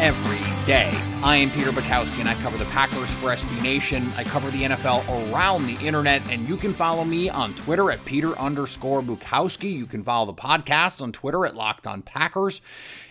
every day. I am Peter Bukowski, and I cover the Packers for SB Nation. I cover the NFL around the internet, and you can follow me on Twitter at Peter underscore Bukowski. You can follow the podcast on Twitter at Locked On Packers,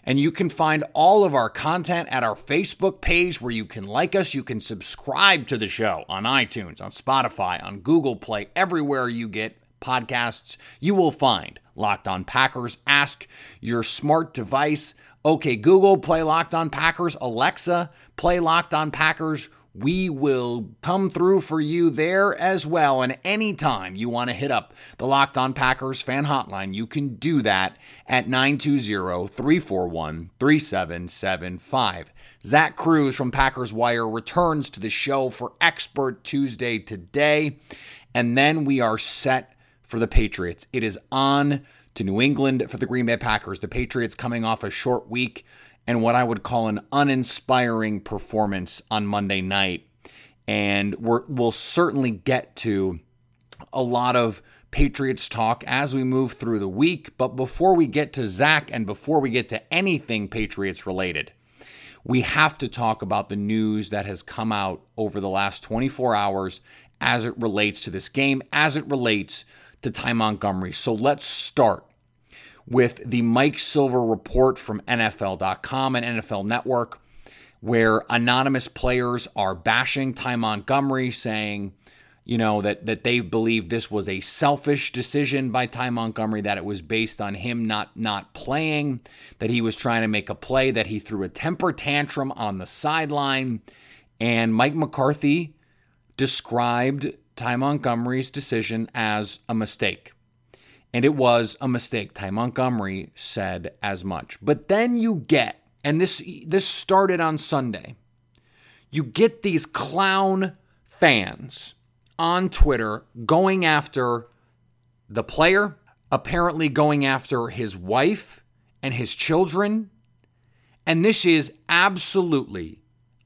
and you can find all of our content at our Facebook page where you can like us. You can subscribe to the show on iTunes, on Spotify, on Google Play, everywhere you get podcasts, you will find Locked On Packers. Ask your smart device, okay, Google, play Locked On Packers. Alexa, play Locked On Packers. We will come through for you there as well. And anytime you want to hit up the Locked On Packers fan hotline, you can do that at 920 341 3775. Zach Kruse from Packers Wire returns to the show for Expert Tuesday today. And then we are set for the Patriots. It is on to New England for the Green Bay Packers. The Patriots coming off a short week and what I would call an uninspiring performance on Monday night. And we will certainly get to a lot of Patriots talk as we move through the week. But before we get to Zach and before we get to anything Patriots related, we have to talk about the news that has come out over the last 24 hours as it relates to this game, as it relates to Ty Montgomery. So let's start with the Mike Silver report from NFL.com and NFL Network, where anonymous players are bashing Ty Montgomery, saying, you know, that, that they believe this was a selfish decision by Ty Montgomery, that it was based on him not not playing, that he was trying to make a play, that he threw a temper tantrum on the sideline. And Mike McCarthy described Ty Montgomery's decision as a mistake. And it was a mistake. Ty Montgomery said as much. But then you get, and this this started on Sunday. You get these clown fans on Twitter going after the player, apparently going after his wife and his children. And this is absolutely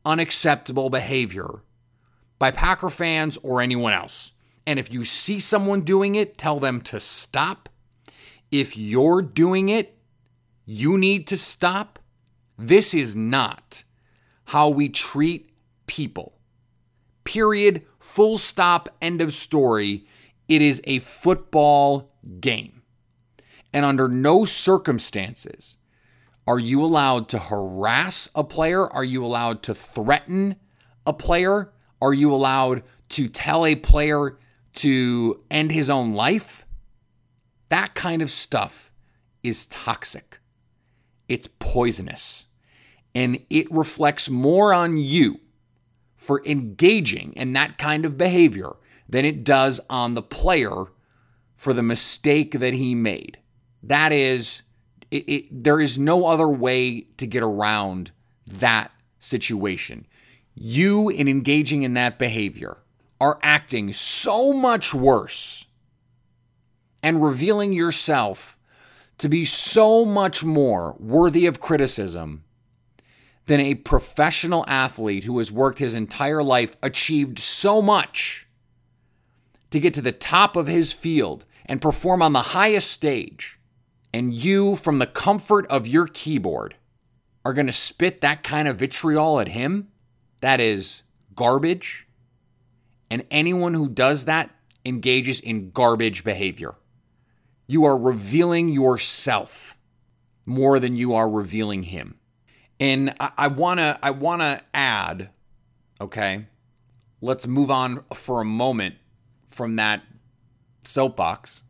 unacceptable behavior by Packer fans or anyone else. And if you see someone doing it, tell them to stop. If you're doing it, you need to stop. This is not how we treat people. Period. Full stop. End of story. It is a football game. And under no circumstances are you allowed to harass a player? Are you allowed to threaten a player? Are you allowed to tell a player to end his own life? That kind of stuff is toxic. It's poisonous. And it reflects more on you for engaging in that kind of behavior than it does on the player for the mistake that he made. That is, it, it, there is no other way to get around that situation you, in engaging in that behavior, are acting so much worse and revealing yourself to be so much more worthy of criticism than a professional athlete who has worked his entire life, achieved so much to get to the top of his field and perform on the highest stage. And you, from the comfort of your keyboard, are going to spit that kind of vitriol at him? That is garbage. And anyone who does that engages in garbage behavior. You are revealing yourself more than you are revealing him. And I, I wanna I wanna add, okay, let's move on for a moment from that soapbox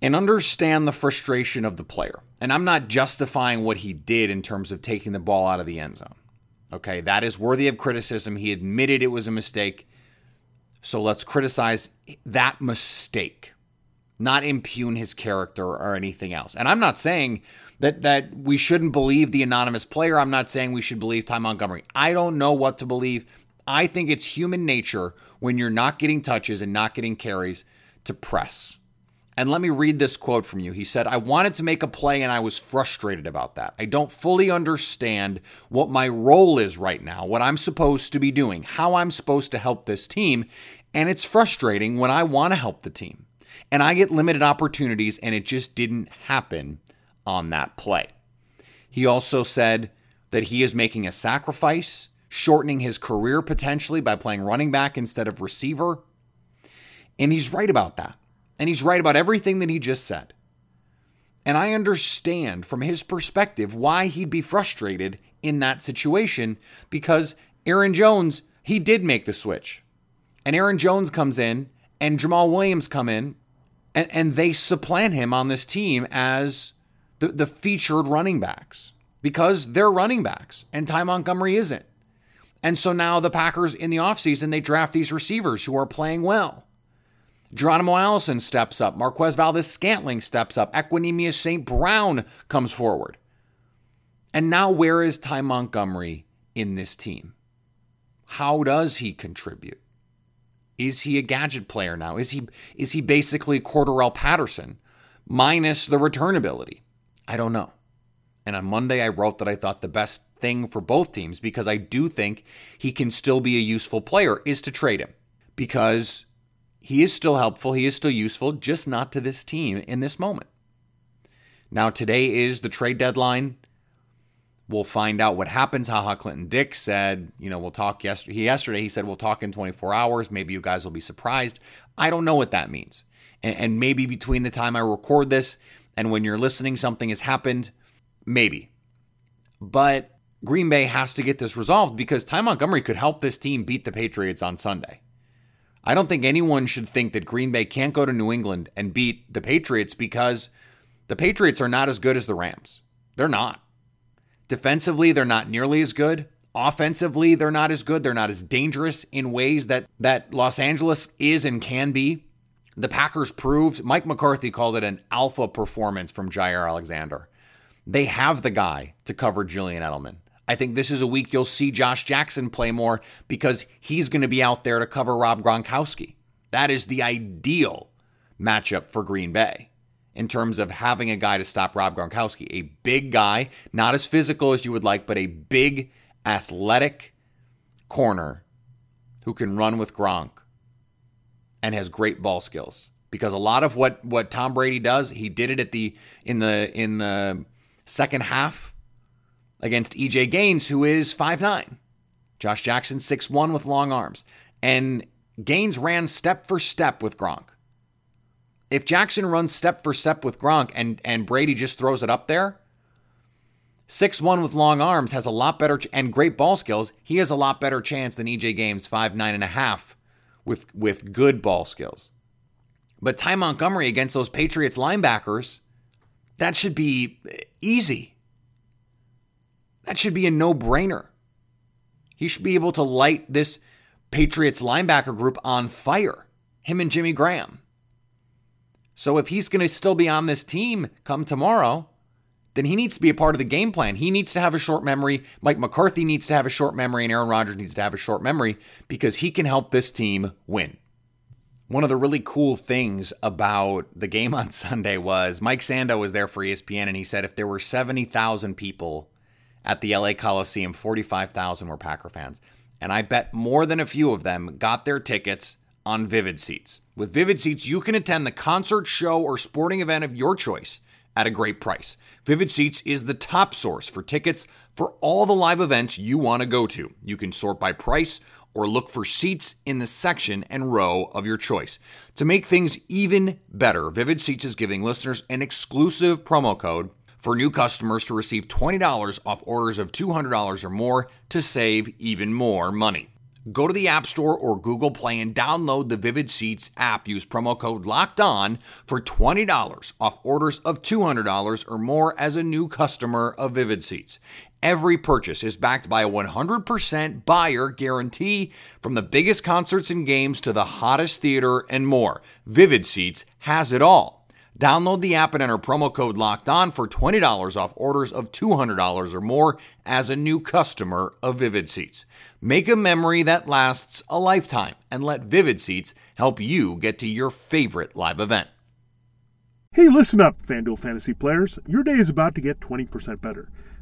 and understand the frustration of the player. And I'm not justifying what he did in terms of taking the ball out of the end zone. Okay, that is worthy of criticism. He admitted it was a mistake. So let's criticize that mistake, not impugn his character or anything else. And I'm not saying that that we shouldn't believe the anonymous player. I'm not saying we should believe Ty Montgomery. I don't know what to believe. I think it's human nature when you're not getting touches and not getting carries to press. And let me read this quote from you. He said, I wanted to make a play and I was frustrated about that. I don't fully understand what my role is right now, what I'm supposed to be doing, how I'm supposed to help this team. And it's frustrating when I want to help the team. And I get limited opportunities, and it just didn't happen on that play. He also said that he is making a sacrifice, shortening his career potentially by playing running back instead of receiver. And he's right about that. And he's right about everything that he just said. And I understand from his perspective why he'd be frustrated in that situation because Aaron Jones, he did make the switch. And Aaron Jones comes in and Jamaal Williams come in and, and they supplant him on this team as the, the featured running backs because they're running backs and Ty Montgomery isn't. And so now the Packers in the offseason, they draft these receivers who are playing well. Geronimo Allison steps up. Marquez Valdes-Scantling steps up. Equanimeous St. Brown comes forward. And now, where is Ty Montgomery in this team? How does he contribute? Is he a gadget player now? Is he is he basically Cordarrelle Patterson minus the return ability? I don't know. And on Monday I wrote that I thought the best thing for both teams because I do think he can still be a useful player is to trade him because he is still helpful, he is still useful, just not to this team in this moment. Now, today is the trade deadline. We'll find out what happens. Ha Ha Clinton-Dix said, you know, we'll talk yesterday. He yesterday he said we'll talk in 24 hours. Maybe you guys will be surprised. I don't know what that means. And, and maybe between the time I record this and when you're listening, something has happened. Maybe. But Green Bay has to get this resolved because Ty Montgomery could help this team beat the Patriots on Sunday. I don't think anyone should think that Green Bay can't go to New England and beat the Patriots because the Patriots are not as good as the Rams. They're not. Defensively, they're not nearly as good. Offensively, they're not as good. They're not as dangerous in ways that that Los Angeles is and can be. The Packers proved Mike McCarthy called it an alpha performance from Jaire Alexander. They have the guy to cover Julian Edelman. I think this is a week you'll see Josh Jackson play more because he's going to be out there to cover Rob Gronkowski. That is the ideal matchup for Green Bay in terms of having a guy to stop Rob Gronkowski. A big guy, not as physical as you would like, but a big, athletic corner who can run with Gronk and has great ball skills. Because a lot of what what Tom Brady does, he did it at the in the in the second half against EJ Gaines, who is 5'9. Josh Jackson, 6'1 with long arms. And Gaines ran step for step with Gronk. If Jackson runs step for step with Gronk and, and Brady just throws it up there, 6'1 with long arms has a lot better and great ball skills. He has a lot better chance than EJ Gaines, 5'9 and a half with, with good ball skills. But Ty Montgomery against those Patriots linebackers, that should be eh, easy. That should be a no brainer. He should be able to light this Patriots linebacker group on fire, him and Jimmy Graham. So if he's going to still be on this team come tomorrow, then he needs to be a part of the game plan. He needs to have a short memory. Mike McCarthy needs to have a short memory, and Aaron Rodgers needs to have a short memory because he can help this team win. One of the really cool things about the game on Sunday was Mike Sando was there for ESPN, and he said if there were 70,000 people at the LA Coliseum, 45,000 were Packer fans. And I bet more than a few of them got their tickets on Vivid Seats. With Vivid Seats, you can attend the concert, show, or sporting event of your choice at a great price. Vivid Seats is the top source for tickets for all the live events you want to go to. You can sort by price or look for seats in the section and row of your choice. To make things even better, Vivid Seats is giving listeners an exclusive promo code for new customers to receive $20 off orders of $200 or more to save even more money. Go to the App Store or Google Play and download the Vivid Seats app. Use promo code LOCKED ON for $20 off orders of $200 or more as a new customer of Vivid Seats. Every purchase is backed by a 100% buyer guarantee from the biggest concerts and games to the hottest theater and more. Vivid Seats has it all. Download the app and enter promo code locked on for $20 off orders of $200 or more as a new customer of Vivid Seats. Make a memory that lasts a lifetime and let Vivid Seats help you get to your favorite live event. Hey, listen up, FanDuel fantasy players. Your day is about to get 20% better.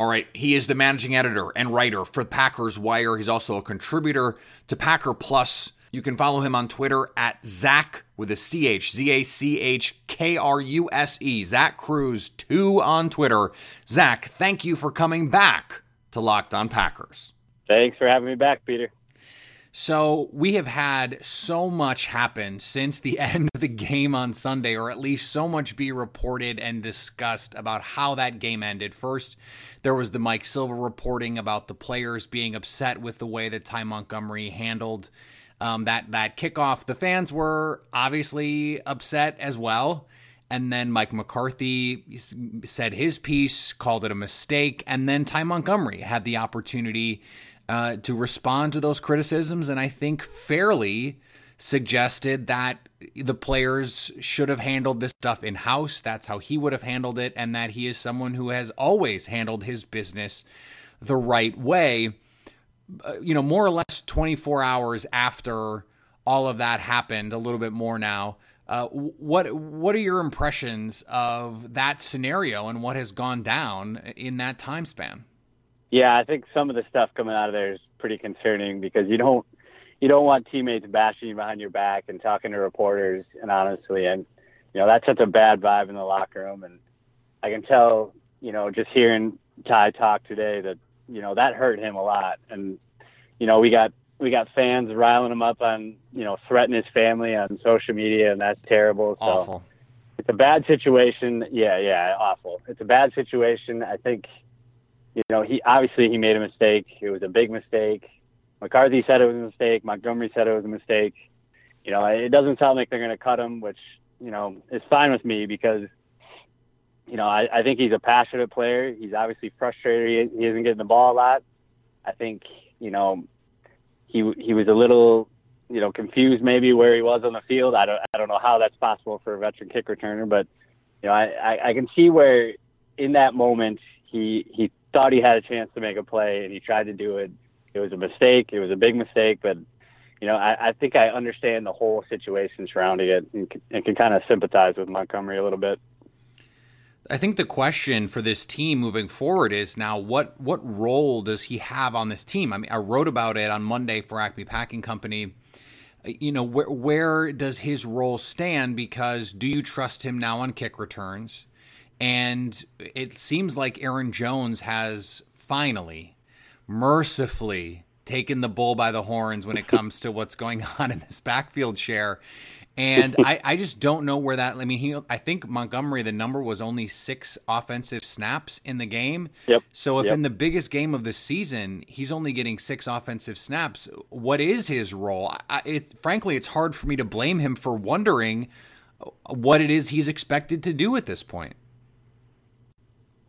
All right, he is the managing editor and writer for Packers Wire. He's also a contributor to Packer Plus. You can follow him on Twitter at Zach with a C H Z A C H K R U S E. Zach Kruse two on Twitter. Zach, thank you for coming back to Locked On Packers. Thanks for having me back, Peter. So, we have had so much happen since the end of the game on Sunday, or at least so much be reported and discussed about how that game ended. First, there was the Mike Silver reporting about the players being upset with the way that Ty Montgomery handled um, that that kickoff. The fans were obviously upset as well. And then Mike McCarthy said his piece, called it a mistake. And then Ty Montgomery had the opportunity uh, to respond to those criticisms, and I think fairly suggested that the players should have handled this stuff in house. That's how he would have handled it, and that he is someone who has always handled his business the right way. Uh, you know, more or less 24 hours after all of that happened, a little bit more now. Uh, what what are your impressions of that scenario and what has gone down in that time span? Yeah, I think some of the stuff coming out of there is pretty concerning because you don't you don't want teammates bashing you behind your back and talking to reporters and honestly and you know that's such a bad vibe in the locker room. And I can tell you know just hearing Ty talk today that you know that hurt him a lot. And you know we got we got fans riling him up on you know threatening his family on social media and that's terrible. So awful. it's a bad situation. Yeah yeah awful. It's a bad situation. I think you know, he obviously he made a mistake. It was a big mistake. McCarthy said it was a mistake. Montgomery said it was a mistake. You know, it doesn't sound like they're going to cut him, which you know is fine with me because you know I, I think he's a passionate player. He's obviously frustrated. He, he isn't getting the ball a lot. I think you know he he was a little you know confused maybe where he was on the field. I don't I don't know how that's possible for a veteran kick returner, but you know I, I, I can see where in that moment he he thought he had a chance to make a play and he tried to do it. It was a mistake. It was a big mistake, but you know, I, I think I understand the whole situation surrounding it and, and can kind of sympathize with Montgomery a little bit. I think the question for this team moving forward is now what what role does he have on this team? I mean, I wrote about it on Monday for Acme Packing Company. You know, where where does his role stand? Because do you trust him now on kick returns? And it seems like Aaron Jones has finally, mercifully, taken the bull by the horns when it comes to what's going on in this backfield share. And I, I just don't know where that. I mean, he. I think Montgomery. The number was only six offensive snaps in the game. Yep. So if Yep. in the biggest game of the season he's only getting six offensive snaps, what is his role? I, it, frankly, it's hard for me to blame him for wondering what it is he's expected to do at this point.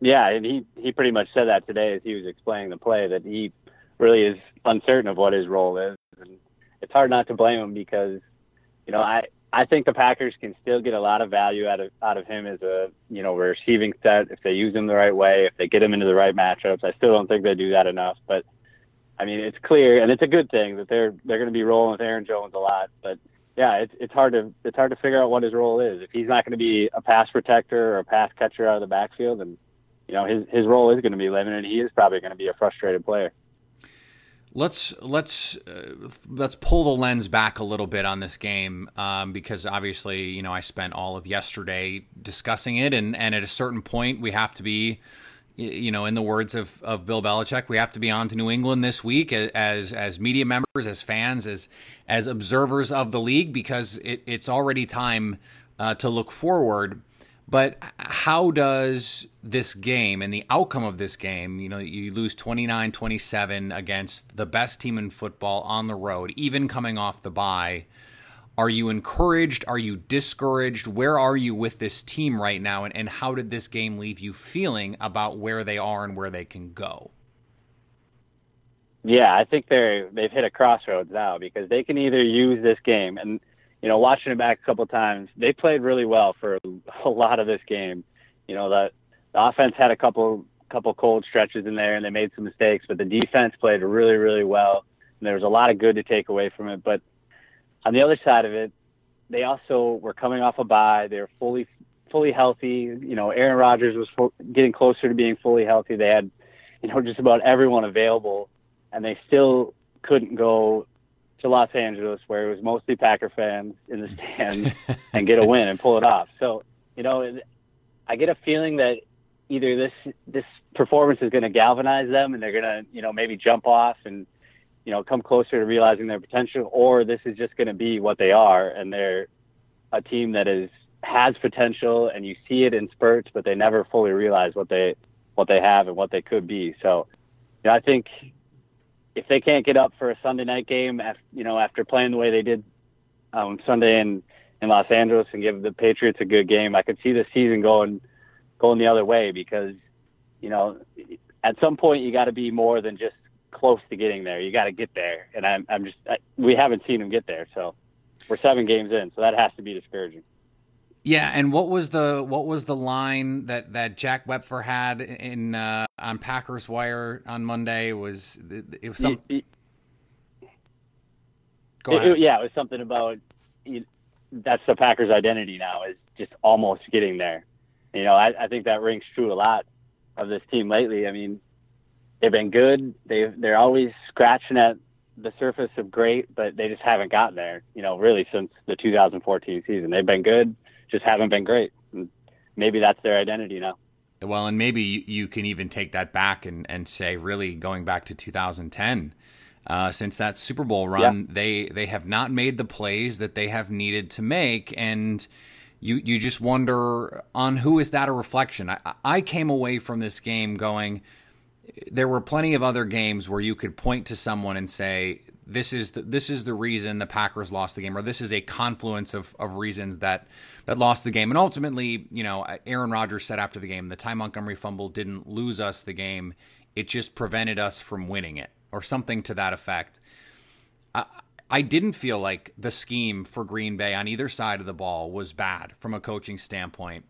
Yeah, and he he pretty much said that today as he was explaining the play that he really is uncertain of what his role is, and it's hard not to blame him because you know I I think the Packers can still get a lot of value out of out of him as a you know receiving set if they use him the right way, if they get him into the right matchups. I still don't think they do that enough, but I mean it's clear and it's a good thing that they're they're going to be rolling with Aaron Jones a lot, but yeah, it's it's hard to it's hard to figure out what his role is. If he's not going to be a pass protector or a pass catcher out of the backfield, then you know his his role is going to be limited. He is probably going to be a frustrated player. Let's let's uh, let's pull the lens back a little bit on this game um, because obviously you know I spent all of yesterday discussing it and and at a certain point we have to be you know in the words of, of Bill Belichick we have to be on to New England this week as as media members as fans as as observers of the league because it, it's already time uh, to look forward. But how does this game and the outcome of this game, you know, you lose 29 27 against the best team in football on the road, even coming off the bye, are you encouraged? Are you discouraged? Where are you with this team right now? And, and how did this game leave you feeling about where they are and where they can go? Yeah, I think they're they've hit a crossroads now because they can either use this game and you know watching it back a couple times, they played really well for a lot of this game. You know the the offense had a couple couple cold stretches in there and they made some mistakes, but the defense played really really well. And there was a lot of good to take away from it. But on the other side of it, they also were coming off a bye. They were fully fully healthy. You know, Aaron Rodgers was fu- getting closer to being fully healthy. They had you know just about everyone available and they still couldn't go to Los Angeles, where it was mostly Packer fans in the stands, and get a win and pull it off. So, you know, I get a feeling that either this this performance is going to galvanize them, and they're going to, you know, maybe jump off and, you know, come closer to realizing their potential, or this is just going to be what they are, and they're a team that is has potential, and you see it in spurts, but they never fully realize what they what they have and what they could be. So, you know, I think if they can't get up for a Sunday night game, after, you know, after playing the way they did um, Sunday in in Los Angeles and give the Patriots a good game, I could see the season going going the other way because, you know, at some point you got to be more than just close to getting there. You got to get there, and I'm I'm just I, we haven't seen them get there, so we're seven games in, so that has to be discouraging. Yeah, and what was the what was the line that, that Jack Wepfer had in uh, on Packers Wire on Monday? It was it was some. It- Go It- ahead. it- yeah, it was something about you, that's the Packers' identity now is just almost getting there. You know, I, I think that rings true a lot of this team lately. I mean, they've been good. They they're always scratching at the surface of great, but they just haven't gotten there. You know, really since the 2014 season, they've been good, just haven't been great. And maybe that's their identity now. Well, and maybe you, you can even take that back and, and say, really, going back to 2010, uh, since that Super Bowl run, they they have not made the plays that they have needed to make, and you you just wonder on who is that a reflection. I, I came away from this game going, there were plenty of other games where you could point to someone and say this is the, this is the reason the Packers lost the game, or this is a confluence of, of reasons that that lost the game. And ultimately, you know, Aaron Rodgers said after the game, the Ty Montgomery fumble didn't lose us the game; it just prevented us from winning it, or something to that effect. I, I didn't feel like the scheme for Green Bay on either side of the ball was bad from a coaching standpoint.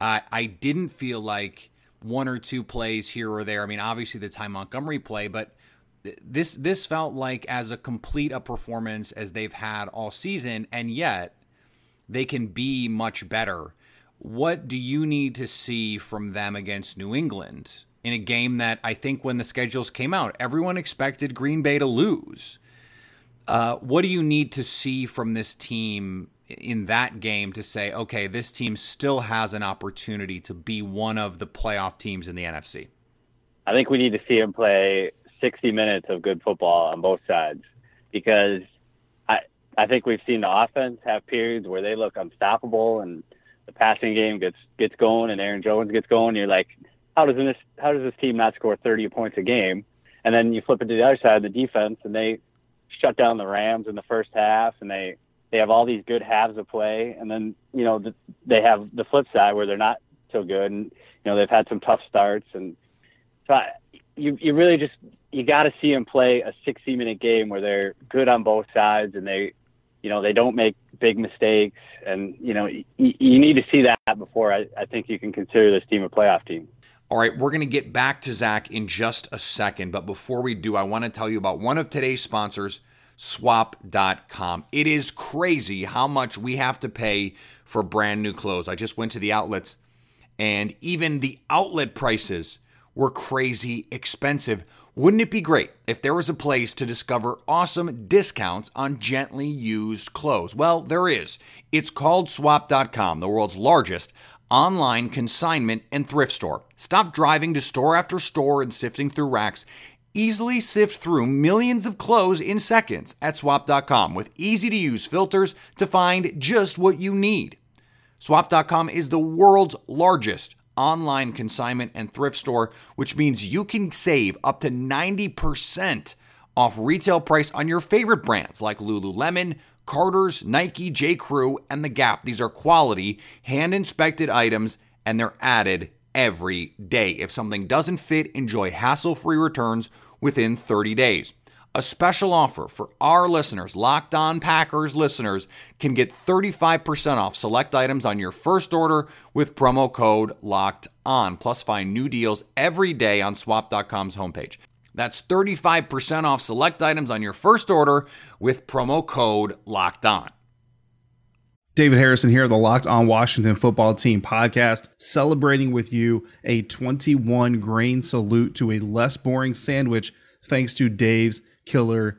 I didn't feel like one or two plays here or there. I mean, obviously the Ty Montgomery play, but this this felt like as a complete a performance as they've had all season, and yet they can be much better. What do you need to see from them against New England in a game that I think when the schedules came out, everyone expected Green Bay to lose? Uh, what do you need to see from this team in that game to say, okay, this team still has an opportunity to be one of the playoff teams in the NFC? I think we need to see him play 60 minutes of good football on both sides because I, I think we've seen the offense have periods where they look unstoppable and the passing game gets gets going and Aaron Jones gets going. You're like, how does this how does this team not score 30 points a game? And then you flip it to the other side of the defense and they shut down the Rams in the first half and they they have all these good halves of play and then you know the, they have the flip side where they're not so good and you know they've had some tough starts and so I, you you really just you got to see them play a 60 minute game where they're good on both sides and they you know they don't make big mistakes and you know you, you need to see that before I, I think you can consider this team a playoff team all right, we're going to get back to Zach in just a second. But before we do, I want to tell you about one of today's sponsors, swap.com. It is crazy how much we have to pay for brand new clothes. I just went to the outlets, and even the outlet prices were crazy expensive. Wouldn't it be great if there was a place to discover awesome discounts on gently used clothes? Well, there is. It's called swap.com, the world's largest online consignment and thrift store. Stop driving to store after store and sifting through racks. Easily sift through millions of clothes in seconds at swap.com with easy to use filters to find just what you need. Swap.com is the world's largest online consignment and thrift store, which means you can save up to 90% off retail price on your favorite brands like Lululemon, Carter's, Nike, J. Crew, and The Gap. These are quality, hand inspected items, and they're added every day. If something doesn't fit, enjoy hassle free returns within 30 days. A special offer for our listeners, Locked On Packers listeners, can get 35% off select items on your first order with promo code Locked On. Plus, find new deals every day on swap.com's homepage. That's 35% off select items on your first order with promo code Locked On. David Harrison here, the Locked On Washington Football Team podcast, celebrating with you a 21 grain salute to a less boring sandwich thanks to Dave's Killer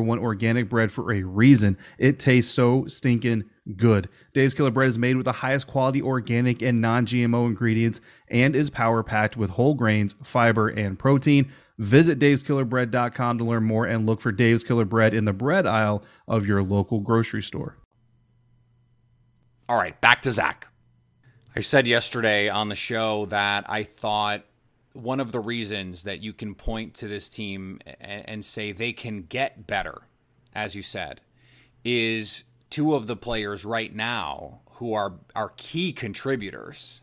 one organic bread for a reason. It tastes so stinking good. Dave's Killer Bread is made with the highest quality organic and non GMO ingredients and is power packed with whole grains, fiber, and protein. Visit daveskillerbread.com to learn more and look for Dave's Killer Bread in the bread aisle of your local grocery store. All right, back to Zach. I said yesterday on the show that I thought one of the reasons that you can point to this team and, say they can get better, as you said, is two of the players right now who are are key contributors.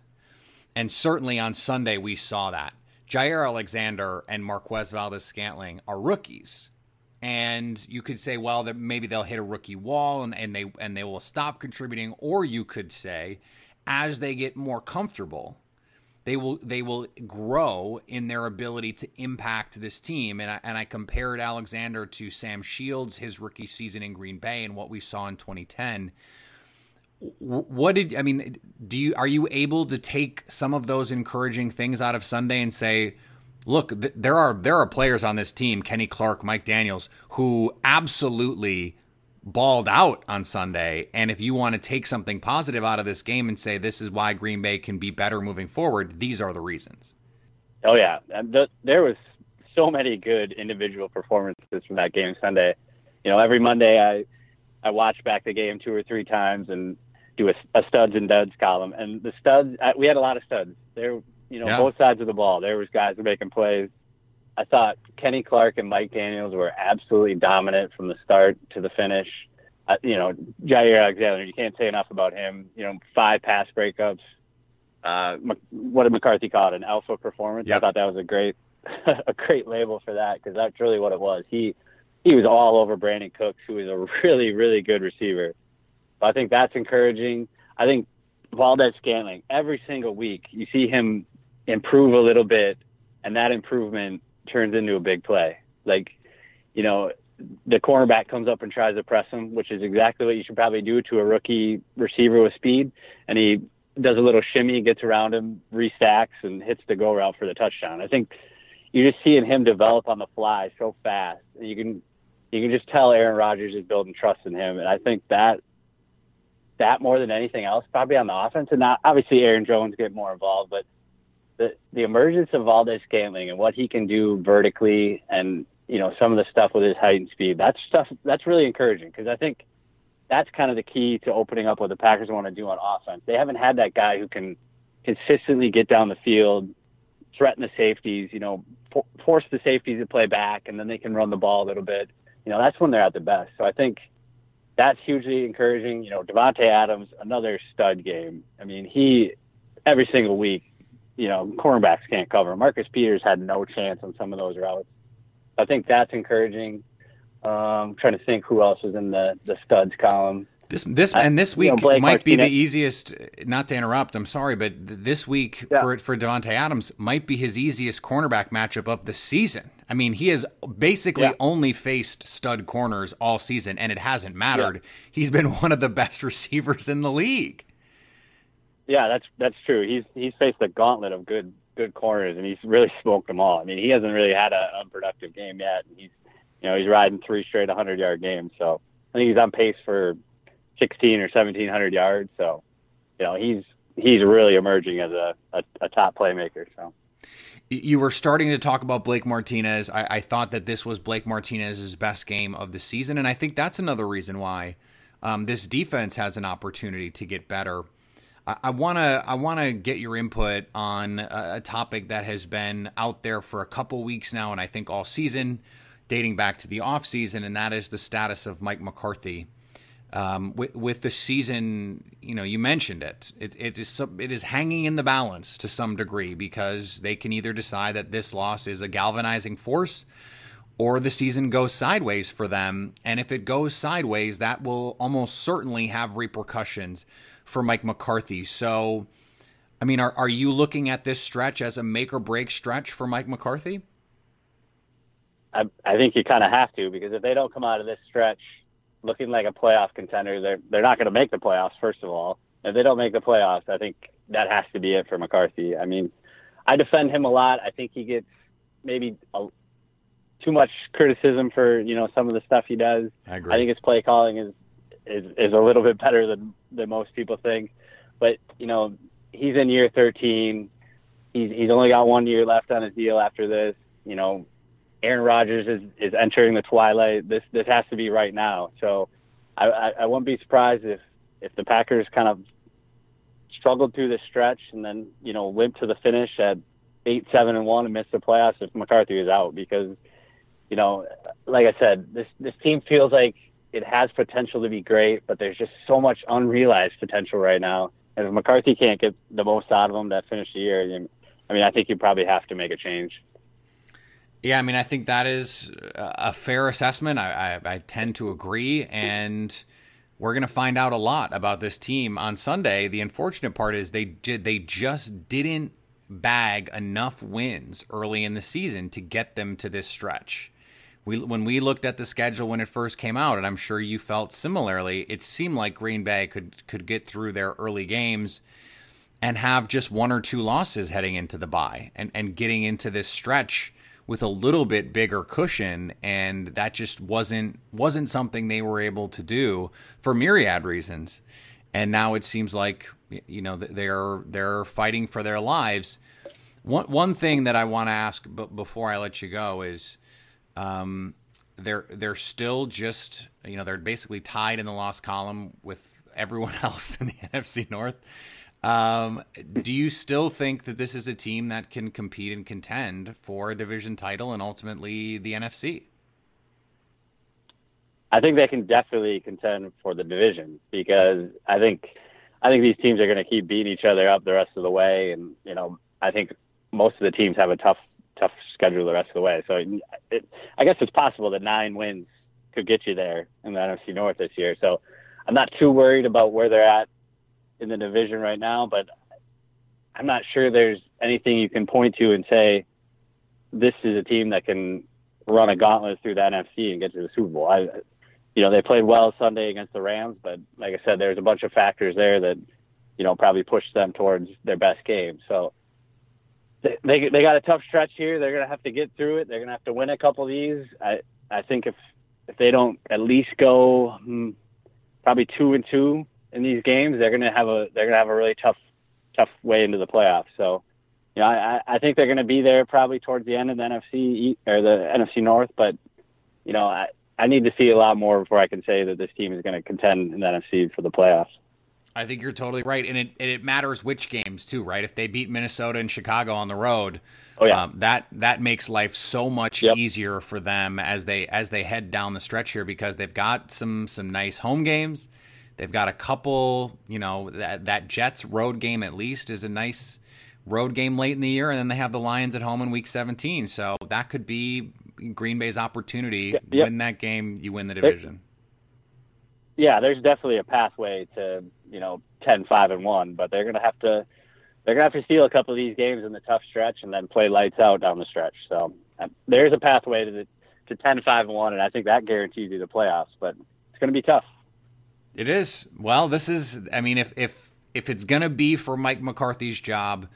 And certainly on Sunday we saw that. Jaire Alexander and Marquez Valdes-Scantling are rookies. And you could say, well, that maybe they'll hit a rookie wall and, and they and they will stop contributing, or you could say, as they get more comfortable, they will they will grow in their ability to impact this team. And I, and I compared Alexander to Sam Shields, his rookie season in Green Bay, and what we saw in 2010. What did I mean? Do you are you able to take some of those encouraging things out of Sunday and say, look, th- there are there are players on this team, Kenny Clark, Mike Daniels, who absolutely balled out on Sunday. And if you want to take something positive out of this game and say this is why Green Bay can be better moving forward, these are the reasons. Oh yeah, the, there was so many good individual performances from that game Sunday. You know, every Monday I I watch back the game two or three times and do a, a studs and duds column. And the studs, we had a lot of studs. There, you know, yeah. both sides of the ball. There was guys making plays. I thought Kenny Clark and Mike Daniels were absolutely dominant from the start to the finish. Uh, you know, Jaire Alexander, you can't say enough about him. You know, five pass breakups. Uh, what did McCarthy call it? An alpha performance. Yep. I thought that was a great, a great label for that because that's really what it was. He, he was all over Brandin Cooks, who is a really, really good receiver. But I think that's encouraging. I think Valdes Scantling, every single week, you see him improve a little bit, and that improvement turns into a big play. Like, you know, the cornerback comes up and tries to press him, which is exactly what you should probably do to a rookie receiver with speed. And he does a little shimmy, gets around him, restacks, and hits the go route for the touchdown. I think you're just seeing him develop on the fly so fast. You can you can just tell Aaron Rodgers is building trust in him, and I think that that more than anything else, probably on the offense, and not obviously Aaron Jones get more involved, but the emergence of Valdes-Scantling and what he can do vertically, and you know some of the stuff with his height and speed, that's stuff that's really encouraging because I think that's kind of the key to opening up what the Packers want to do on offense. They haven't had that guy who can consistently get down the field, threaten the safeties, you know, for, force the safeties to play back, and then they can run the ball a little bit. You know, that's when they're at the best. So I think that's hugely encouraging. You know, Davante Adams, another stud game. I mean, he every single week, you know, cornerbacks can't cover. Marcus Peters had no chance on some of those routes. I think that's encouraging. Um, trying to think who else is in the the studs column. This this and this week you know, might be the easiest. Not to interrupt, I'm sorry, but this week yeah. for for Davante Adams might be his easiest cornerback matchup of the season. I mean, he has basically yeah. only faced stud corners all season, and it hasn't mattered. Yeah. He's been one of the best receivers in the league. Yeah, that's that's true. He's he's faced a gauntlet of good good corners, and he's really smoked them all. I mean, he hasn't really had an unproductive game yet. He's you know, he's riding three straight 100 yard games. So I think he's on pace for 16 or 1700 yards. So, you know, he's he's really emerging as a, a, a top playmaker. So. You were starting to talk about Blake Martinez. I, I, thought that this was Blake Martinez's best game of the season, and I think that's another reason why um, this defense has an opportunity to get better. I want to I want to get your input on a, topic that has been out there for a couple weeks now, and I think all season dating back to the offseason, and that is the status of Mike McCarthy. Um, with, with, the season, you know, you mentioned it. it. It is it is hanging in the balance to some degree because they can either decide that this loss is a galvanizing force, or the season goes sideways for them. And if it goes sideways, that will almost certainly have repercussions for Mike McCarthy. So, I mean, are are you looking at this stretch as a make or break stretch for Mike McCarthy? I, I think you kind of have to because if they don't come out of this stretch looking like a playoff contender, they're they're not going to make the playoffs. First of all, if they don't make the playoffs, I think that has to be it for McCarthy. I mean, I defend him a lot. I think he gets maybe a, too much criticism for you know some of the stuff he does. I agree. I think his play calling is is is a little bit better than than most people think. But you know, he's in year 13. He's he's only got one year left on his deal after this. You know, Aaron Rodgers is, is entering the twilight. This this has to be right now. So I, I, I wouldn't be surprised if if the Packers kind of struggled through this stretch and then you know limp to the finish at eight seven and one and missed the playoffs if McCarthy is out because you know like I said this this team feels like it has potential to be great but there's just so much unrealized potential right now and if McCarthy can't get the most out of them that finish the year I mean I think you probably have to make a change. Yeah, I mean, I think that is a fair assessment. I, I, I tend to agree, and we're going to find out a lot about this team on Sunday. The unfortunate part is they did they just didn't bag enough wins early in the season to get them to this stretch. We, when we looked at the schedule when it first came out, and I'm sure you felt similarly, it seemed like Green Bay could could get through their early games and have just one or two losses heading into the bye and, and getting into this stretch with a little bit bigger cushion. And that just wasn't wasn't something they were able to do for myriad reasons. And now it seems like you know they're they're fighting for their lives. One one thing that I want to ask but before I let you go is um, they're they're still just you know they're basically tied in the loss column with everyone else in the NFC North um, do you still think that this is a team that can compete and contend for a division title and ultimately the NFC? I think they can definitely contend for the division because I think I think these teams are going to keep beating each other up the rest of the way, and you know I think most of the teams have a tough tough schedule the rest of the way. So it, I guess it's possible that nine wins could get you there in the NFC North this year. So I'm not too worried about where they're at in the division right now, but I'm not sure there's anything you can point to and say this is a team that can run a gauntlet through the NFC and get to the Super Bowl. I, you know, they played well Sunday against the Rams, but like I said, there's a bunch of factors there that, you know, probably pushed them towards their best game. So they they, got a tough stretch here. They're gonna have to get through it. They're gonna have to win a couple of these. I I think if if they don't at least go hmm, probably two and two in these games, they're gonna have a they're gonna have a really tough tough way into the playoffs. So, you know, I I think they're gonna be there probably towards the end of the NFC or the NFC North, but you know, I I need to see a lot more before I can say that this team is going to contend in the NFC for the playoffs. I think you're totally right, and it and it matters which games too, right? If they beat Minnesota and Chicago on the road, oh yeah, um, that that makes life so much yep. easier for them as they as they head down the stretch here because they've got some some nice home games. They've got a couple, you know, that that Jets road game at least is a nice road game late in the year, and then they have the Lions at home in Week 17. So that could be Green Bay's opportunity. Yep. Win that game, you win the division. Yeah, there's definitely a pathway to you know 10, 5, and one, but they're gonna have to they're gonna have to steal a couple of these games in the tough stretch and then play lights out down the stretch. So um, there's a pathway to the, to 10, 5, and one, and I think that guarantees you the playoffs. But it's gonna be tough. It is. Well, this is. I mean, if if if it's gonna be for Mike McCarthy's job,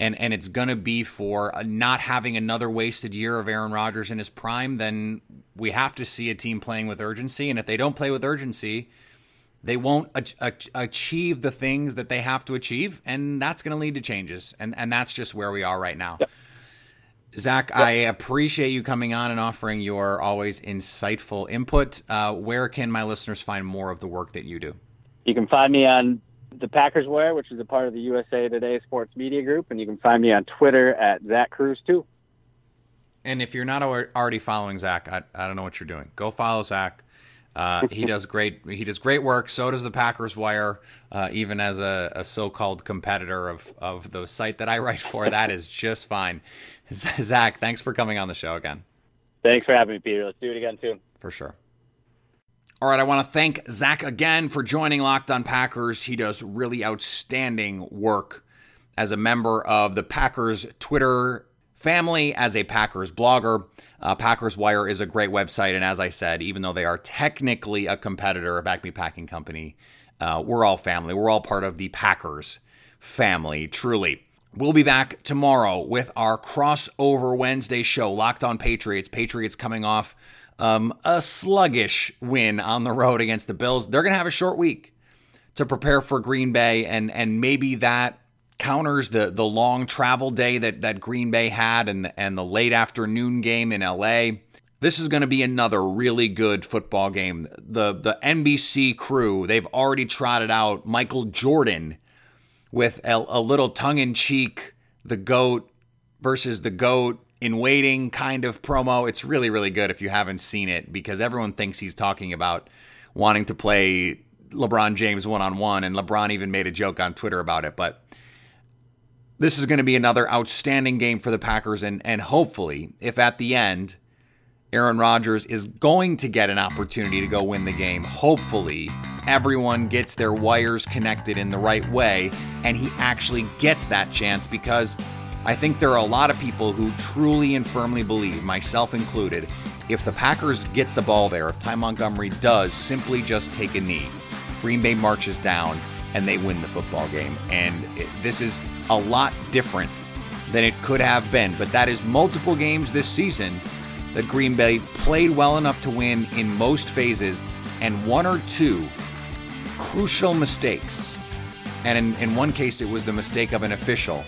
and and it's gonna be for not having another wasted year of Aaron Rodgers in his prime, then we have to see a team playing with urgency. And if they don't play with urgency, they won't achieve the things that they have to achieve, and that's going to lead to changes. And and that's just where we are right now. Yep. Zach, yep. I appreciate you coming on and offering your always insightful input. Uh, where can my listeners find more of the work that you do? You can find me on the Packers Wire, which is a part of the USA Today Sports Media Group, and you can find me on Twitter at Zach Kruse too. And if you're not already following Zach, I, I don't know what you're doing. Go follow Zach. Uh, he does great. He does great work. So does the Packers Wire. Uh, even as a, a, so-called competitor of of the site that I write for, that is just fine. Zach, thanks for coming on the show again. Thanks for having me, Peter. Let's do it again soon. For sure. All right, I want to thank Zach again for joining Locked On Packers. He does really outstanding work as a member of the Packers Twitter family, as a Packers blogger. Uh, Packers Wire is a great website, and as I said, even though they are technically a competitor, a Acme Packing Company, uh, we're all family. We're all part of the Packers family, truly. We'll be back tomorrow with our crossover Wednesday show, Locked On Patriots. Patriots coming off um, a sluggish win on the road against the Bills. They're going to have a short week to prepare for Green Bay, and and maybe that counters the the long travel day that that Green Bay had and and the late afternoon game in LA. This is going to be another really good football game. The the NBC crew, they've already trotted out Michael Jordan with a, a little tongue in cheek the goat versus the goat in waiting kind of promo. It's really, really good if you haven't seen it because everyone thinks he's talking about wanting to play LeBron James one on one, and LeBron even made a joke on Twitter about it. But this is going to be another outstanding game for the Packers, and and hopefully, if at the end Aaron Rodgers is going to get an opportunity to go win the game, hopefully everyone gets their wires connected in the right way, and he actually gets that chance because I think there are a lot of people who truly and firmly believe, myself included, if the Packers get the ball there, if Ty Montgomery does simply just take a knee, Green Bay marches down and they win the football game. And it, this is a lot different than it could have been, but that is multiple games this season that Green Bay played well enough to win in most phases and one or two crucial mistakes. And in, in one case, it was the mistake of an official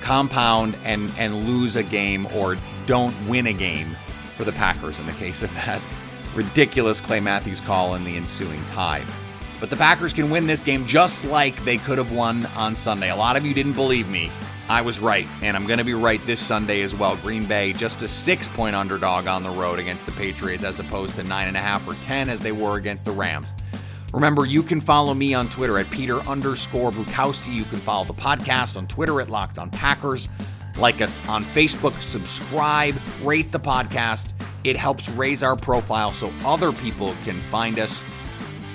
compound and and lose a game or don't win a game for the Packers in the case of that ridiculous Clay Matthews call in the ensuing tie. But the Packers can win this game just like they could have won on Sunday. A lot of you didn't believe me. I was right, and I'm going to be right this Sunday as well. Green Bay just a six point underdog on the road against the Patriots as opposed to nine and a half or ten as they were against the Rams. Remember, you can follow me on Twitter at Peter underscore Bukowski. You can follow the podcast on Twitter at Locked on Packers. Like us on Facebook, subscribe, rate the podcast. It helps raise our profile so other people can find us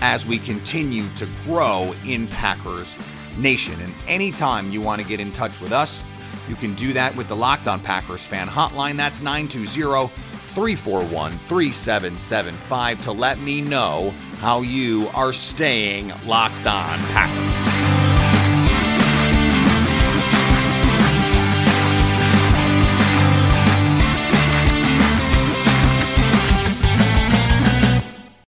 as we continue to grow in Packers Nation. And anytime you want to get in touch with us, you can do that with the Locked on Packers fan hotline. That's 920 341 3775 to let me know how you are staying locked on Packers.